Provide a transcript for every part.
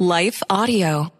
Life Audio.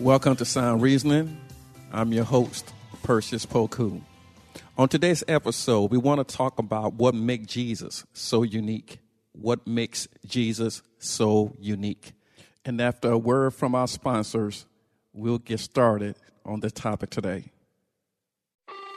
Welcome to Sound Reasoning. I'm your host, Perseus Poku. On today's episode, we want to talk about what makes Jesus so unique. What makes Jesus so unique? And after a word from our sponsors, we'll get started on the topic today.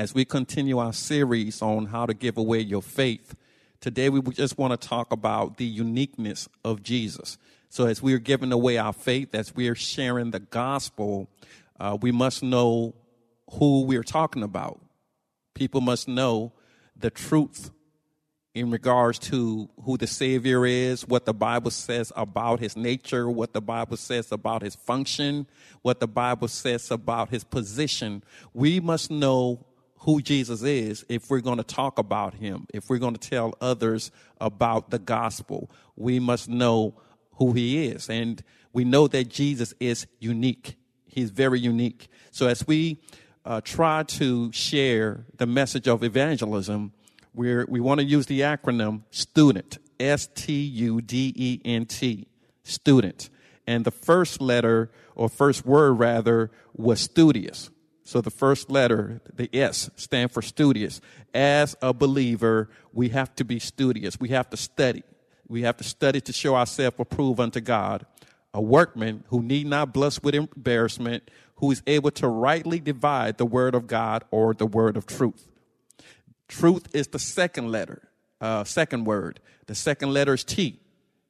As we continue our series on how to give away your faith, today we just want to talk about the uniqueness of Jesus. So, as we are giving away our faith, as we are sharing the gospel, uh, we must know who we're talking about. People must know the truth in regards to who the Savior is, what the Bible says about his nature, what the Bible says about his function, what the Bible says about his position. We must know who Jesus is if we're going to talk about him, if we're going to tell others about the gospel. We must know who he is. And we know that Jesus is unique. He's very unique. So as we uh, try to share the message of evangelism, we're, we want to use the acronym STUDENT, S T U D E N T, student. And the first letter, or first word rather, was studious. So the first letter, the S, stand for studious. As a believer, we have to be studious. We have to study. We have to study to show ourselves approved unto God. A workman who need not blush with embarrassment, who is able to rightly divide the word of God or the word of truth. Truth is the second letter, uh, second word. The second letter is T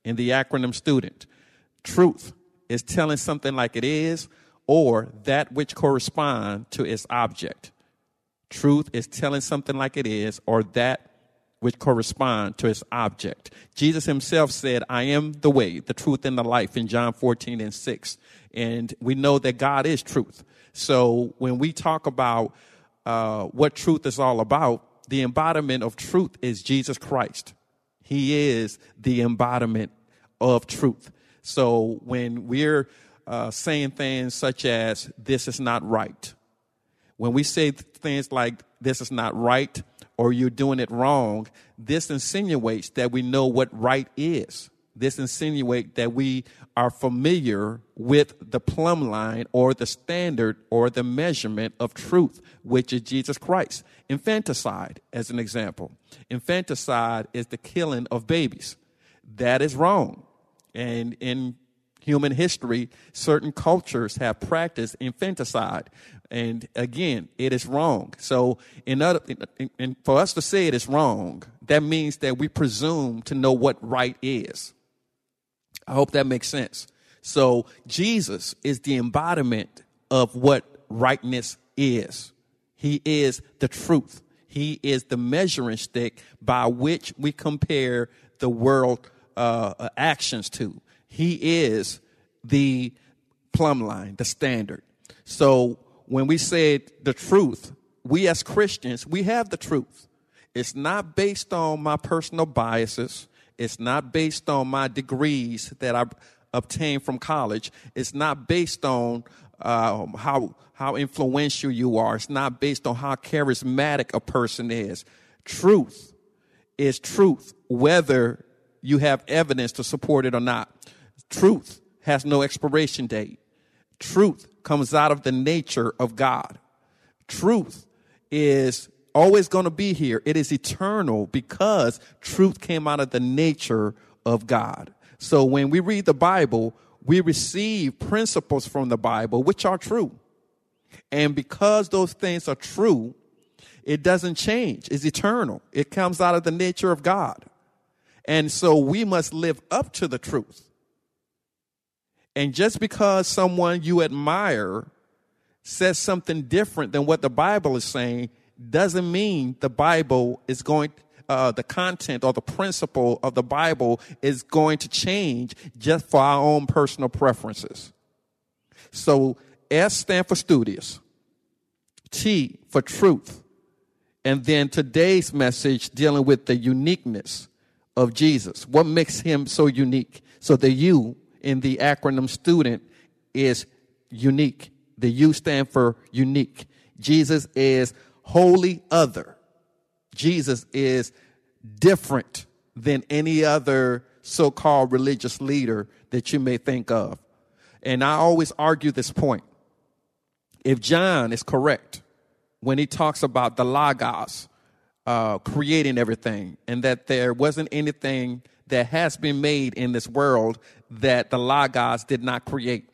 in the acronym student. Truth is telling something like it is or that which correspond to its object. Truth is telling something like it is or that which correspond to its object. Jesus himself said, I am the way, the truth, and the life in John 14 and 6. And we know that God is truth. So when we talk about uh, what truth is all about, the embodiment of truth is Jesus Christ. He is the embodiment of truth. So when we're uh, saying things such as, this is not right. When we say things like, this is not right, or you're doing it wrong, this insinuates that we know what right is. This insinuates that we are familiar with the plumb line or the standard or the measurement of truth, which is Jesus Christ. Infanticide, as an example. Infanticide is the killing of babies. That is wrong. And in human history, certain cultures have practiced infanticide. And again, it is wrong. So, in other, for us to say it is wrong, that means that we presume to know what right is. I hope that makes sense. So, Jesus is the embodiment of what rightness is. He is the truth. He is the measuring stick by which we compare the world uh, actions to. He is the plumb line, the standard. So when we said the truth, we as Christians, we have the truth. It's not based on my personal biases. It's not based on my degrees that I obtained from college. It's not based on um, how how influential you are. It's not based on how charismatic a person is. Truth is truth, whether you have evidence to support it or not. Truth has no expiration date. Truth comes out of the nature of God. Truth is always going to be here. It is eternal because truth came out of the nature of God. So when we read the Bible, we receive principles from the Bible which are true. And because those things are true, it doesn't change. It's eternal. It comes out of the nature of God. And so we must live up to the truth. And just because someone you admire says something different than what the Bible is saying doesn't mean the Bible is going, uh, the content or the principle of the Bible is going to change just for our own personal preferences. So S stand for studious, T for truth, and then today's message dealing with the uniqueness of Jesus. What makes him so unique? So that U in the acronym student is unique. The U stand for unique. Jesus is wholly other. Jesus is different than any other so called religious leader that you may think of. And I always argue this point. If John is correct when he talks about the Logos uh, creating everything and that there wasn't anything that has been made in this world that the Logos did not create,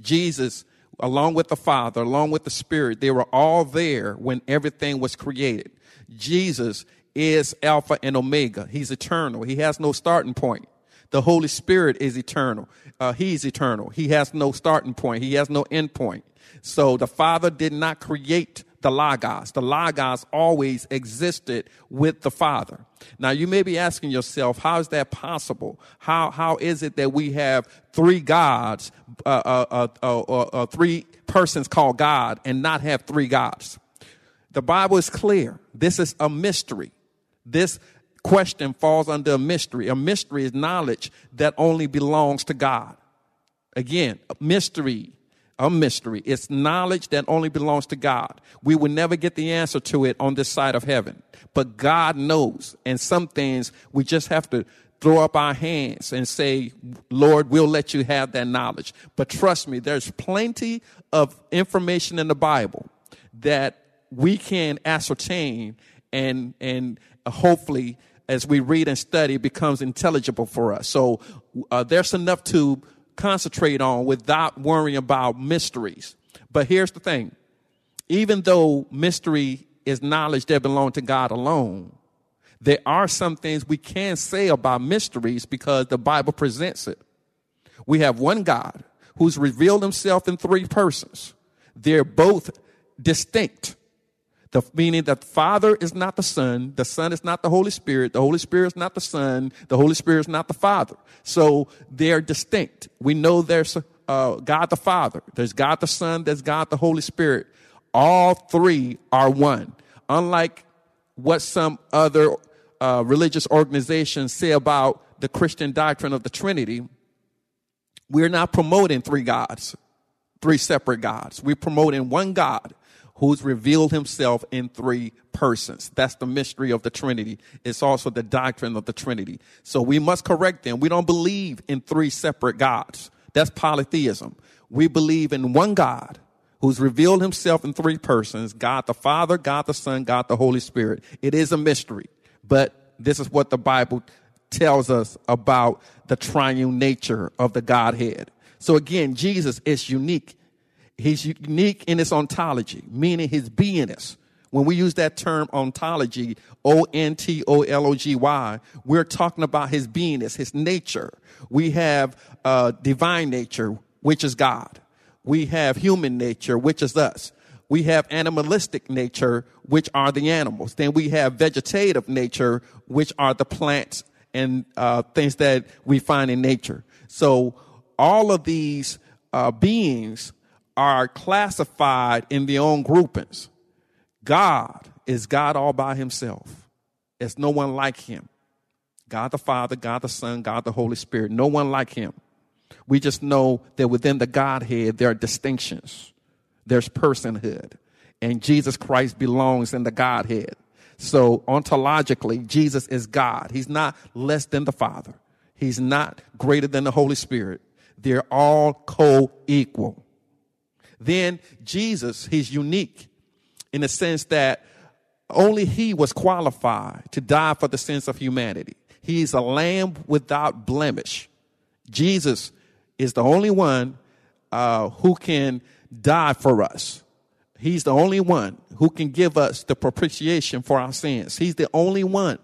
Jesus along with the Father, along with the Spirit, they were all there when everything was created. Jesus is Alpha and Omega. He's eternal. He has no starting point. The Holy Spirit is eternal. Uh, he's eternal. He has no starting point. He has no end point. So the Father did not create the Logos. The Logos always existed with the Father. Now you may be asking yourself, how is that possible? How, how is it that we have three gods, uh, uh, uh, uh, three persons called God and not have three gods? The Bible is clear. This is a mystery. This question falls under a mystery. A mystery is knowledge that only belongs to God. Again, mystery a mystery. It's knowledge that only belongs to God. We will never get the answer to it on this side of heaven. But God knows. And some things we just have to throw up our hands and say, Lord, we'll let you have that knowledge. But trust me, there's plenty of information in the Bible that we can ascertain and, and hopefully as we read and study becomes intelligible for us. So uh, there's enough to concentrate on without worrying about mysteries. But here's the thing even though mystery is knowledge that belongs to God alone, there are some things we can say about mysteries because the Bible presents it. We have one God who's revealed himself in three persons. They're both distinct. The meaning that the Father is not the Son, the Son is not the Holy Spirit, the Holy Spirit is not the Son, the Holy Spirit is not the Father. So they're distinct. We know there's uh, God the Father, there's God the Son, there's God the Holy Spirit. All three are one. Unlike what some other uh, religious organizations say about the Christian doctrine of the Trinity, we're not promoting three gods, three separate gods. We're promoting one God who's revealed himself in three persons. That's the mystery of the Trinity. It's also the doctrine of the Trinity. So we must correct them. We don't believe in three separate gods. That's polytheism. We believe in one God who's revealed himself in three persons God the Father, God the Son, God the Holy Spirit. It is a mystery, but this is what the Bible tells us about the triune nature of the Godhead. So again, Jesus is unique He's unique in his ontology, meaning his beingness. When we use that term ontology, O N T O L O G Y, we're talking about his beingness, his nature. We have uh, divine nature, which is God. We have human nature, which is us. We have animalistic nature, which are the animals. Then we have vegetative nature, which are the plants and uh, things that we find in nature. So all of these uh, beings are classified in their own groupings. God is God all by himself. There's no one like him. God the Father, God the Son, God the Holy Spirit. No one like him. We just know that within the Godhead, there are distinctions. There's personhood. And Jesus Christ belongs in the Godhead. So ontologically, Jesus is God. He's not less than the Father. He's not greater than the Holy Spirit. They're all co-equal. Then Jesus, he's unique in the sense that only he was qualified to die for the sins of humanity. He's a lamb without blemish. Jesus is the only one uh, who can die for us. He's the only one who can give us the propitiation for our sins. He's the only one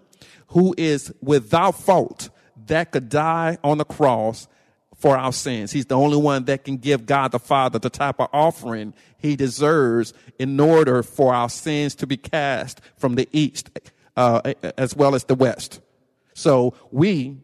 who is without fault that could die on the cross for our sins. He's the only one that can give God the Father the type of offering he deserves in order for our sins to be cast from the east uh, as well as the west. So we,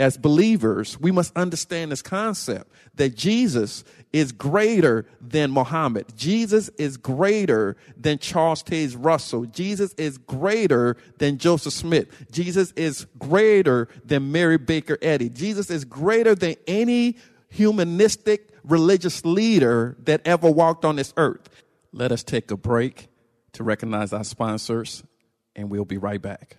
as believers, we must understand this concept that Jesus is greater than Muhammad. Jesus is greater than Charles Taze Russell. Jesus is greater than Joseph Smith. Jesus is greater than Mary Baker Eddy. Jesus is greater than any humanistic religious leader that ever walked on this earth. Let us take a break to recognize our sponsors, and we'll be right back.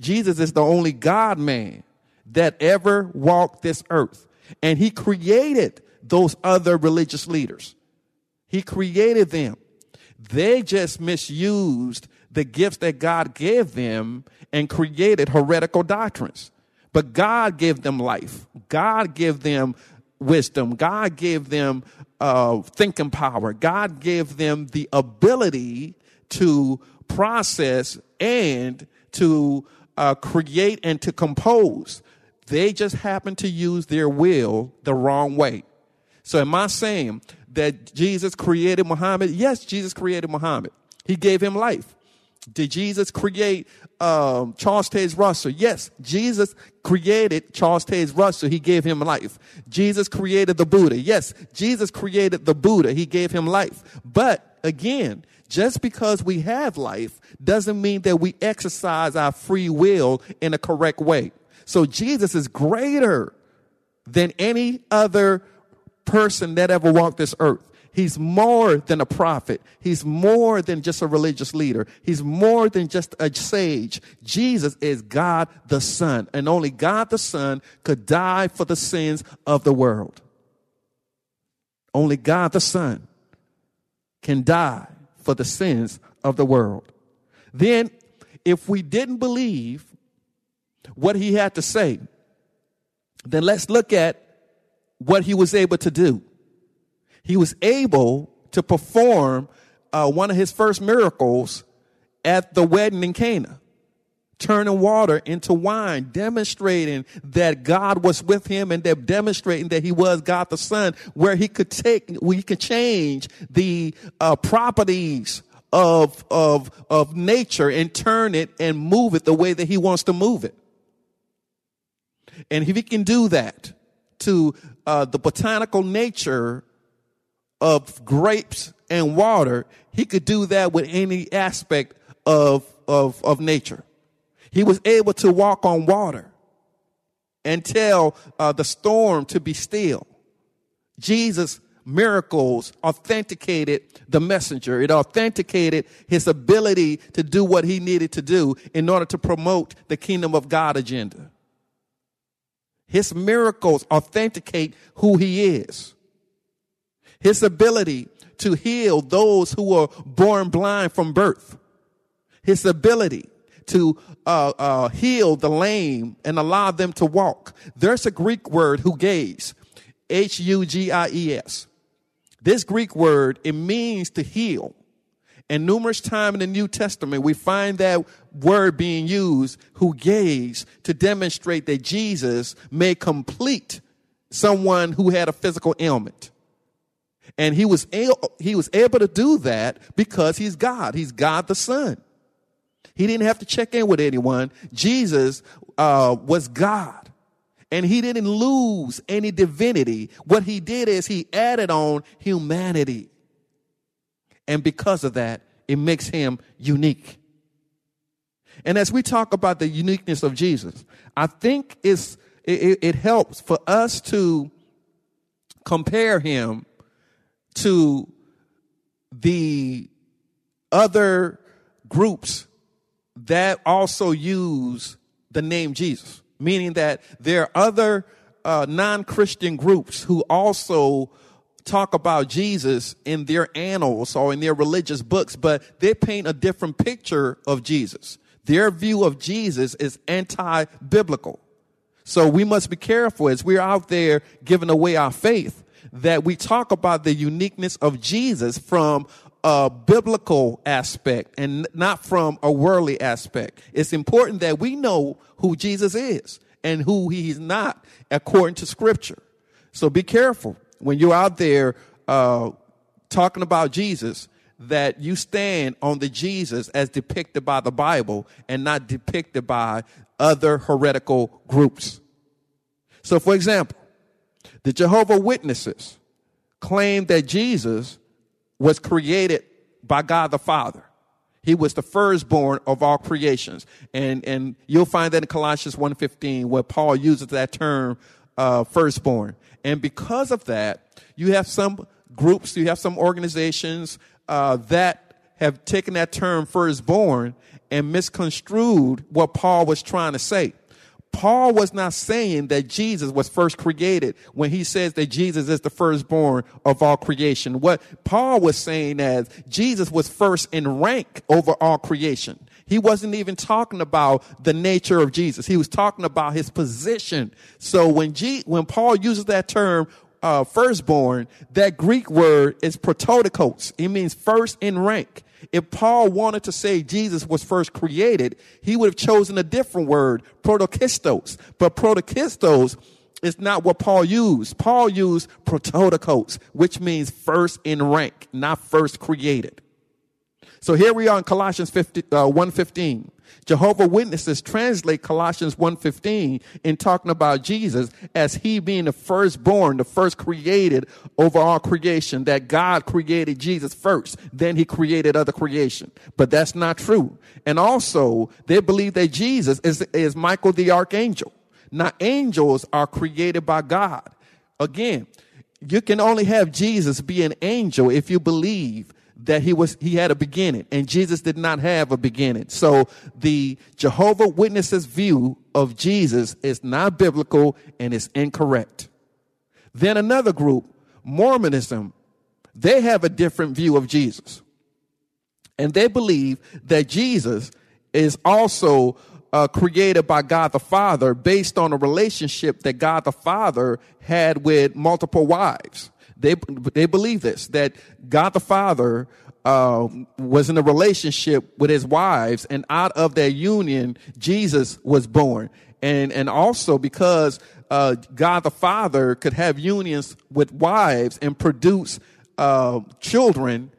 Jesus is the only God man that ever walked this earth. And he created those other religious leaders. He created them. They just misused the gifts that God gave them and created heretical doctrines. But God gave them life. God gave them wisdom. God gave them uh, thinking power. God gave them the ability to process and to uh, create and to compose. They just happen to use their will the wrong way. So am I saying that Jesus created Muhammad? Yes, Jesus created Muhammad. He gave him life. Did Jesus create um, Charles Taze Russell? Yes, Jesus created Charles Taze Russell. He gave him life. Jesus created the Buddha. Yes, Jesus created the Buddha. He gave him life. But again, just because we have life doesn't mean that we exercise our free will in a correct way. So Jesus is greater than any other person that ever walked this earth. He's more than a prophet. He's more than just a religious leader. He's more than just a sage. Jesus is God the Son, and only God the Son could die for the sins of the world. Only God the Son can die for the sins of the world. Then, if we didn't believe what he had to say, then let's look at what he was able to do. He was able to perform uh, one of his first miracles at the wedding in Cana, turning water into wine, demonstrating that God was with him and that demonstrating that he was God the Son, where he could take, we could change the uh, properties of, of, of nature and turn it and move it the way that he wants to move it. And if he can do that to uh, the botanical nature of grapes and water, he could do that with any aspect of, of, of nature. He was able to walk on water and tell uh, the storm to be still. Jesus miracles authenticated the messenger. It authenticated his ability to do what he needed to do in order to promote the kingdom of God agenda. His miracles authenticate who he is. His ability to heal those who were born blind from birth. His ability to uh, uh, heal the lame and allow them to walk. There's a Greek word, hugies, H-U-G-I-E-S. This Greek word, it means to heal. And numerous times in the New Testament, we find that word being used, hugies, to demonstrate that Jesus may complete someone who had a physical ailment. And he was, able, he was able to do that because he's God. He's God the Son. He didn't have to check in with anyone. Jesus uh, was God. And he didn't lose any divinity. What he did is he added on humanity. And because of that, it makes him unique. And as we talk about the uniqueness of Jesus, I think it's, it, it helps for us to compare him to the other groups that also use the name Jesus, meaning that there are other uh, non-Christian groups who also talk about Jesus in their annals or in their religious books, but they paint a different picture of Jesus. Their view of Jesus is anti-biblical. So we must be careful as we're out there giving away our faith that we talk about the uniqueness of Jesus from a biblical aspect and not from a worldly aspect. It's important that we know who Jesus is and who he's not according to scripture. So be careful when you're out there uh, talking about Jesus that you stand on the Jesus as depicted by the Bible and not depicted by other heretical groups. So, for example, the Jehovah Witnesses claim that Jesus was created by God the Father. He was the firstborn of all creations. And, and you'll find that in Colossians 1.15 where Paul uses that term, uh, firstborn. And because of that, you have some groups, you have some organizations, uh, that have taken that term firstborn and misconstrued what Paul was trying to say. Paul was not saying that Jesus was first created when he says that Jesus is the firstborn of all creation. What Paul was saying is Jesus was first in rank over all creation. He wasn't even talking about the nature of Jesus. He was talking about his position. So when G, when Paul uses that term, uh, firstborn, that Greek word is prototokos. It means first in rank. If Paul wanted to say Jesus was first created, he would have chosen a different word, protoktistos. But protoktistos is not what Paul used. Paul used prototokos, which means first in rank, not first created. So here we are in Colossians 50, uh, 115. Jehovah Witnesses translate Colossians 1:15 in talking about Jesus as he being the firstborn, the first created over all creation, that God created Jesus first, then he created other creation. But that's not true. And also, they believe that Jesus is, is Michael the archangel. Now, angels are created by God. Again, you can only have Jesus be an angel if you believe that he was he had a beginning and Jesus did not have a beginning. So the Jehovah Witnesses view of Jesus is not biblical and is incorrect. Then another group, Mormonism, they have a different view of Jesus. And they believe that Jesus is also uh, created by God the Father based on a relationship that God the Father had with multiple wives. They, they believe this, that God the Father uh, was in a relationship with his wives, and out of their union, Jesus was born. And, and also because uh, God the Father could have unions with wives and produce uh, children,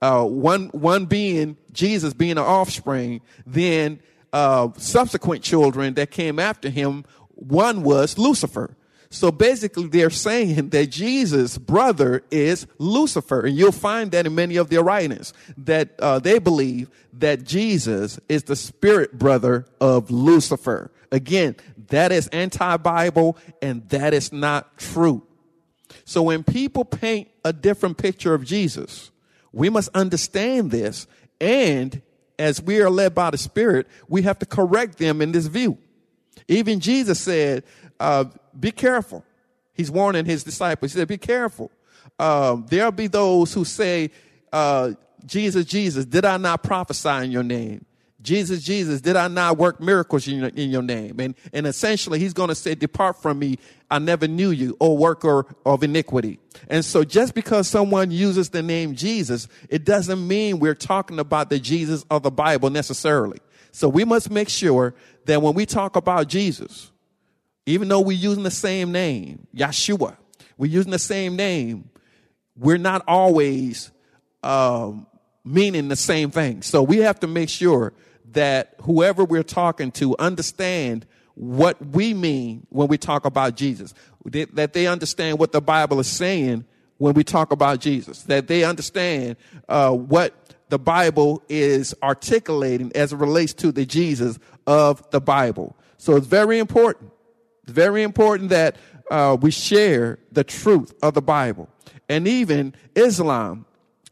uh, one, one being Jesus being an offspring, then uh, subsequent children that came after him, one was Lucifer. So basically, they're saying that Jesus' brother is Lucifer. And you'll find that in many of their writings, that uh, they believe that Jesus is the spirit brother of Lucifer. Again, that is anti Bible and that is not true. So when people paint a different picture of Jesus, we must understand this. And as we are led by the Spirit, we have to correct them in this view. Even Jesus said, uh, be careful. He's warning his disciples. He said, be careful. Um, there'll be those who say, uh, Jesus, Jesus, did I not prophesy in your name? Jesus, Jesus, did I not work miracles in your, in your name? And, and essentially, he's going to say, Depart from me. I never knew you, O worker of iniquity. And so, just because someone uses the name Jesus, it doesn't mean we're talking about the Jesus of the Bible necessarily. So, we must make sure that when we talk about Jesus, even though we're using the same name, Yeshua, we're using the same name, we're not always um, meaning the same thing. So, we have to make sure that whoever we're talking to understand what we mean when we talk about Jesus, that they understand what the Bible is saying when we talk about Jesus, that they understand uh, what the Bible is articulating as it relates to the Jesus of the Bible. So it's very important. It's very important that uh, we share the truth of the Bible. And even Islam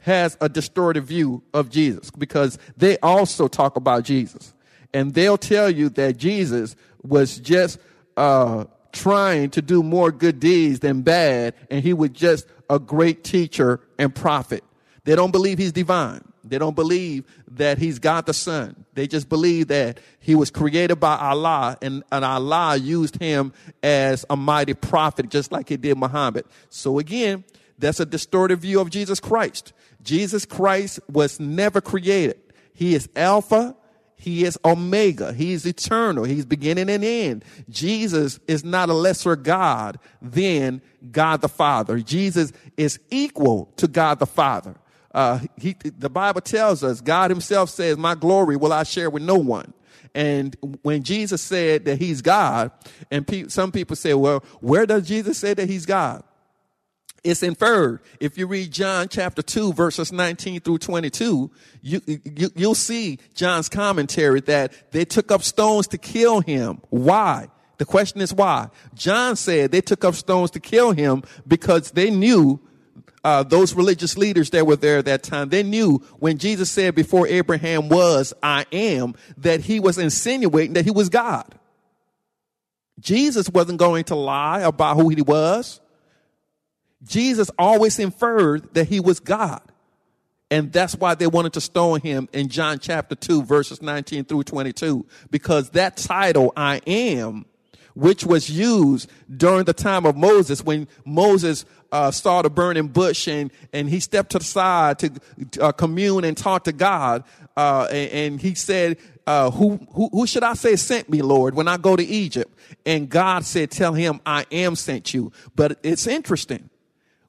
has a distorted view of Jesus because they also talk about Jesus. And they'll tell you that Jesus was just uh, trying to do more good deeds than bad, and he was just a great teacher and prophet. They don't believe he's divine. They don't believe that he's God the Son. They just believe that he was created by Allah and, and Allah used him as a mighty prophet, just like he did Muhammad. So again, that's a distorted view of Jesus Christ. Jesus Christ was never created. He is Alpha. He is Omega. He is eternal. He's beginning and end. Jesus is not a lesser God than God the Father. Jesus is equal to God the Father. Uh, he, the Bible tells us, God himself says, my glory will I share with no one. And when Jesus said that he's God, and pe- some people say, well, where does Jesus say that he's God? It's inferred. If you read John chapter 2 verses 19 through 22, you, you, you'll see John's commentary that they took up stones to kill him. Why? The question is why? John said they took up stones to kill him because they knew uh, those religious leaders that were there at that time, they knew when Jesus said before Abraham was, I am, that he was insinuating that he was God. Jesus wasn't going to lie about who he was. Jesus always inferred that he was God. And that's why they wanted to stone him in John chapter 2, verses 19 through 22, because that title, I am, which was used during the time of Moses when Moses uh, saw the burning bush and, and he stepped to the side to uh, commune and talk to God. Uh, and, and, he said, uh, who, who, who should I say sent me, Lord, when I go to Egypt? And God said, tell him I am sent you. But it's interesting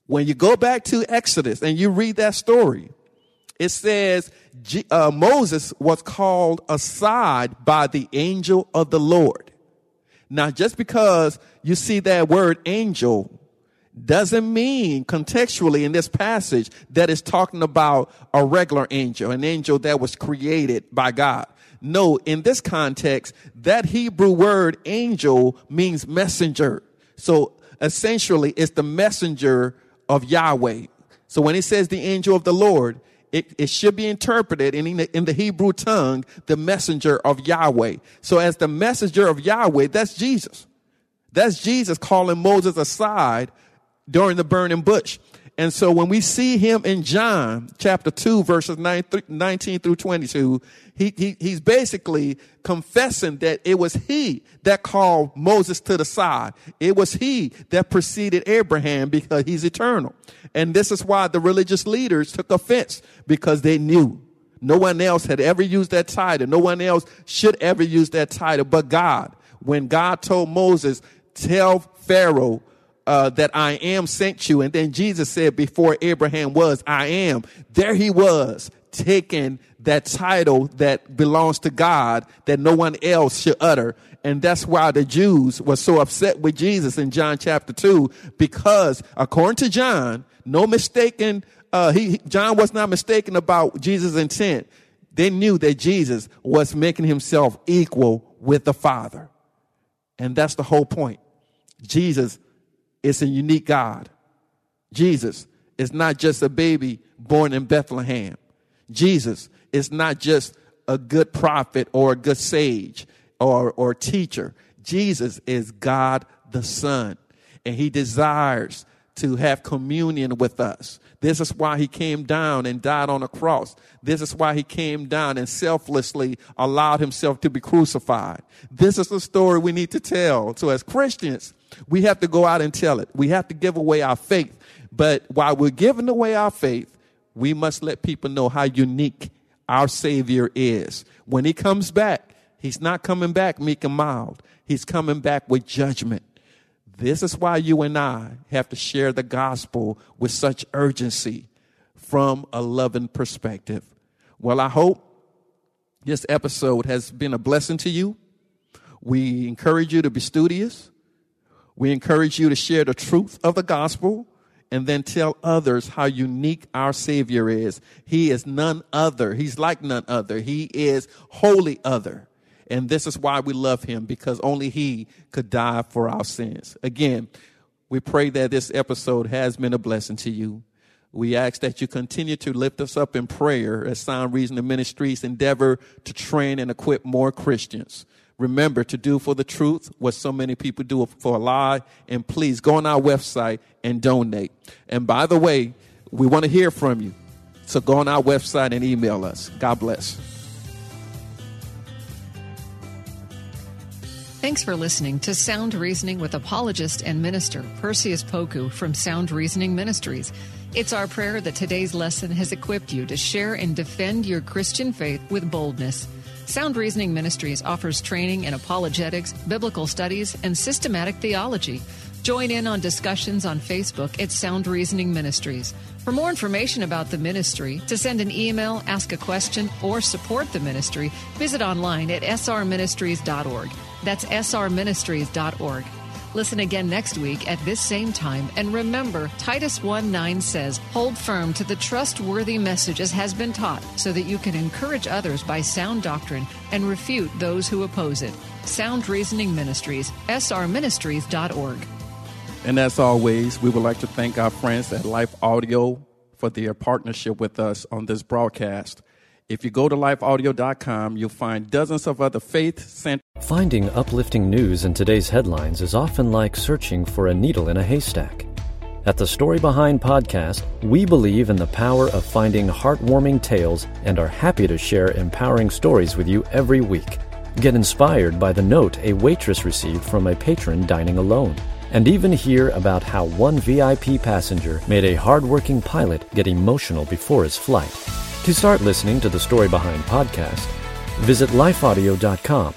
when you go back to Exodus and you read that story, it says uh, Moses was called aside by the angel of the Lord. Now, just because you see that word angel doesn't mean contextually in this passage that it's talking about a regular angel, an angel that was created by God. No, in this context, that Hebrew word angel means messenger. So essentially, it's the messenger of Yahweh. So when it says the angel of the Lord, it, it should be interpreted in the, in the Hebrew tongue, the messenger of Yahweh. So as the messenger of Yahweh, that's Jesus. That's Jesus calling Moses aside during the burning bush. And so when we see him in John chapter 2, verses 19 through 22, he, he, he's basically confessing that it was he that called Moses to the side. It was he that preceded Abraham because he's eternal. And this is why the religious leaders took offense because they knew no one else had ever used that title. No one else should ever use that title but God. When God told Moses, tell Pharaoh uh, that I am sent you. And then Jesus said, before Abraham was, I am. There he was, taking that title that belongs to God that no one else should utter. And that's why the Jews were so upset with Jesus in John chapter 2, because according to John, no mistaken, uh, he, John was not mistaken about Jesus' intent. They knew that Jesus was making himself equal with the Father. And that's the whole point. Jesus is a unique God. Jesus is not just a baby born in Bethlehem. Jesus is not just a good prophet or a good sage or, or teacher. Jesus is God the Son, and He desires to have communion with us. This is why He came down and died on a cross. This is why He came down and selflessly allowed Himself to be crucified. This is the story we need to tell. So, as Christians, we have to go out and tell it. We have to give away our faith. But while we're giving away our faith, we must let people know how unique our Savior is. When He comes back, He's not coming back meek and mild. He's coming back with judgment. This is why you and I have to share the gospel with such urgency from a loving perspective. Well, I hope this episode has been a blessing to you. We encourage you to be studious. We encourage you to share the truth of the gospel and then tell others how unique our Savior is. He is none other. He's like none other. He is wholly other. And this is why we love him because only he could die for our sins. Again, we pray that this episode has been a blessing to you. We ask that you continue to lift us up in prayer as Sound Reasoning Ministries endeavor to train and equip more Christians. Remember to do for the truth what so many people do for a lie. And please go on our website and donate. And by the way, we want to hear from you. So go on our website and email us. God bless. Thanks for listening to Sound Reasoning with apologist and minister Perseus Poku from Sound Reasoning Ministries. It's our prayer that today's lesson has equipped you to share and defend your Christian faith with boldness. Sound Reasoning Ministries offers training in apologetics, biblical studies, and systematic theology. Join in on discussions on Facebook at Sound Reasoning Ministries. For more information about the ministry, to send an email, ask a question, or support the ministry, visit online at srministries.org. That's srministries.org. Listen again next week at this same time. And remember, Titus 1 9 says, Hold firm to the trustworthy message as has been taught, so that you can encourage others by sound doctrine and refute those who oppose it. Sound Reasoning Ministries, srministries.org. And as always, we would like to thank our friends at Life Audio for their partnership with us on this broadcast. If you go to lifeaudio.com, you'll find dozens of other faith centered. Finding uplifting news in today's headlines is often like searching for a needle in a haystack. At the Story Behind podcast, we believe in the power of finding heartwarming tales and are happy to share empowering stories with you every week. Get inspired by the note a waitress received from a patron dining alone and even hear about how one VIP passenger made a hardworking pilot get emotional before his flight. To start listening to the Story Behind podcast, visit lifeaudio.com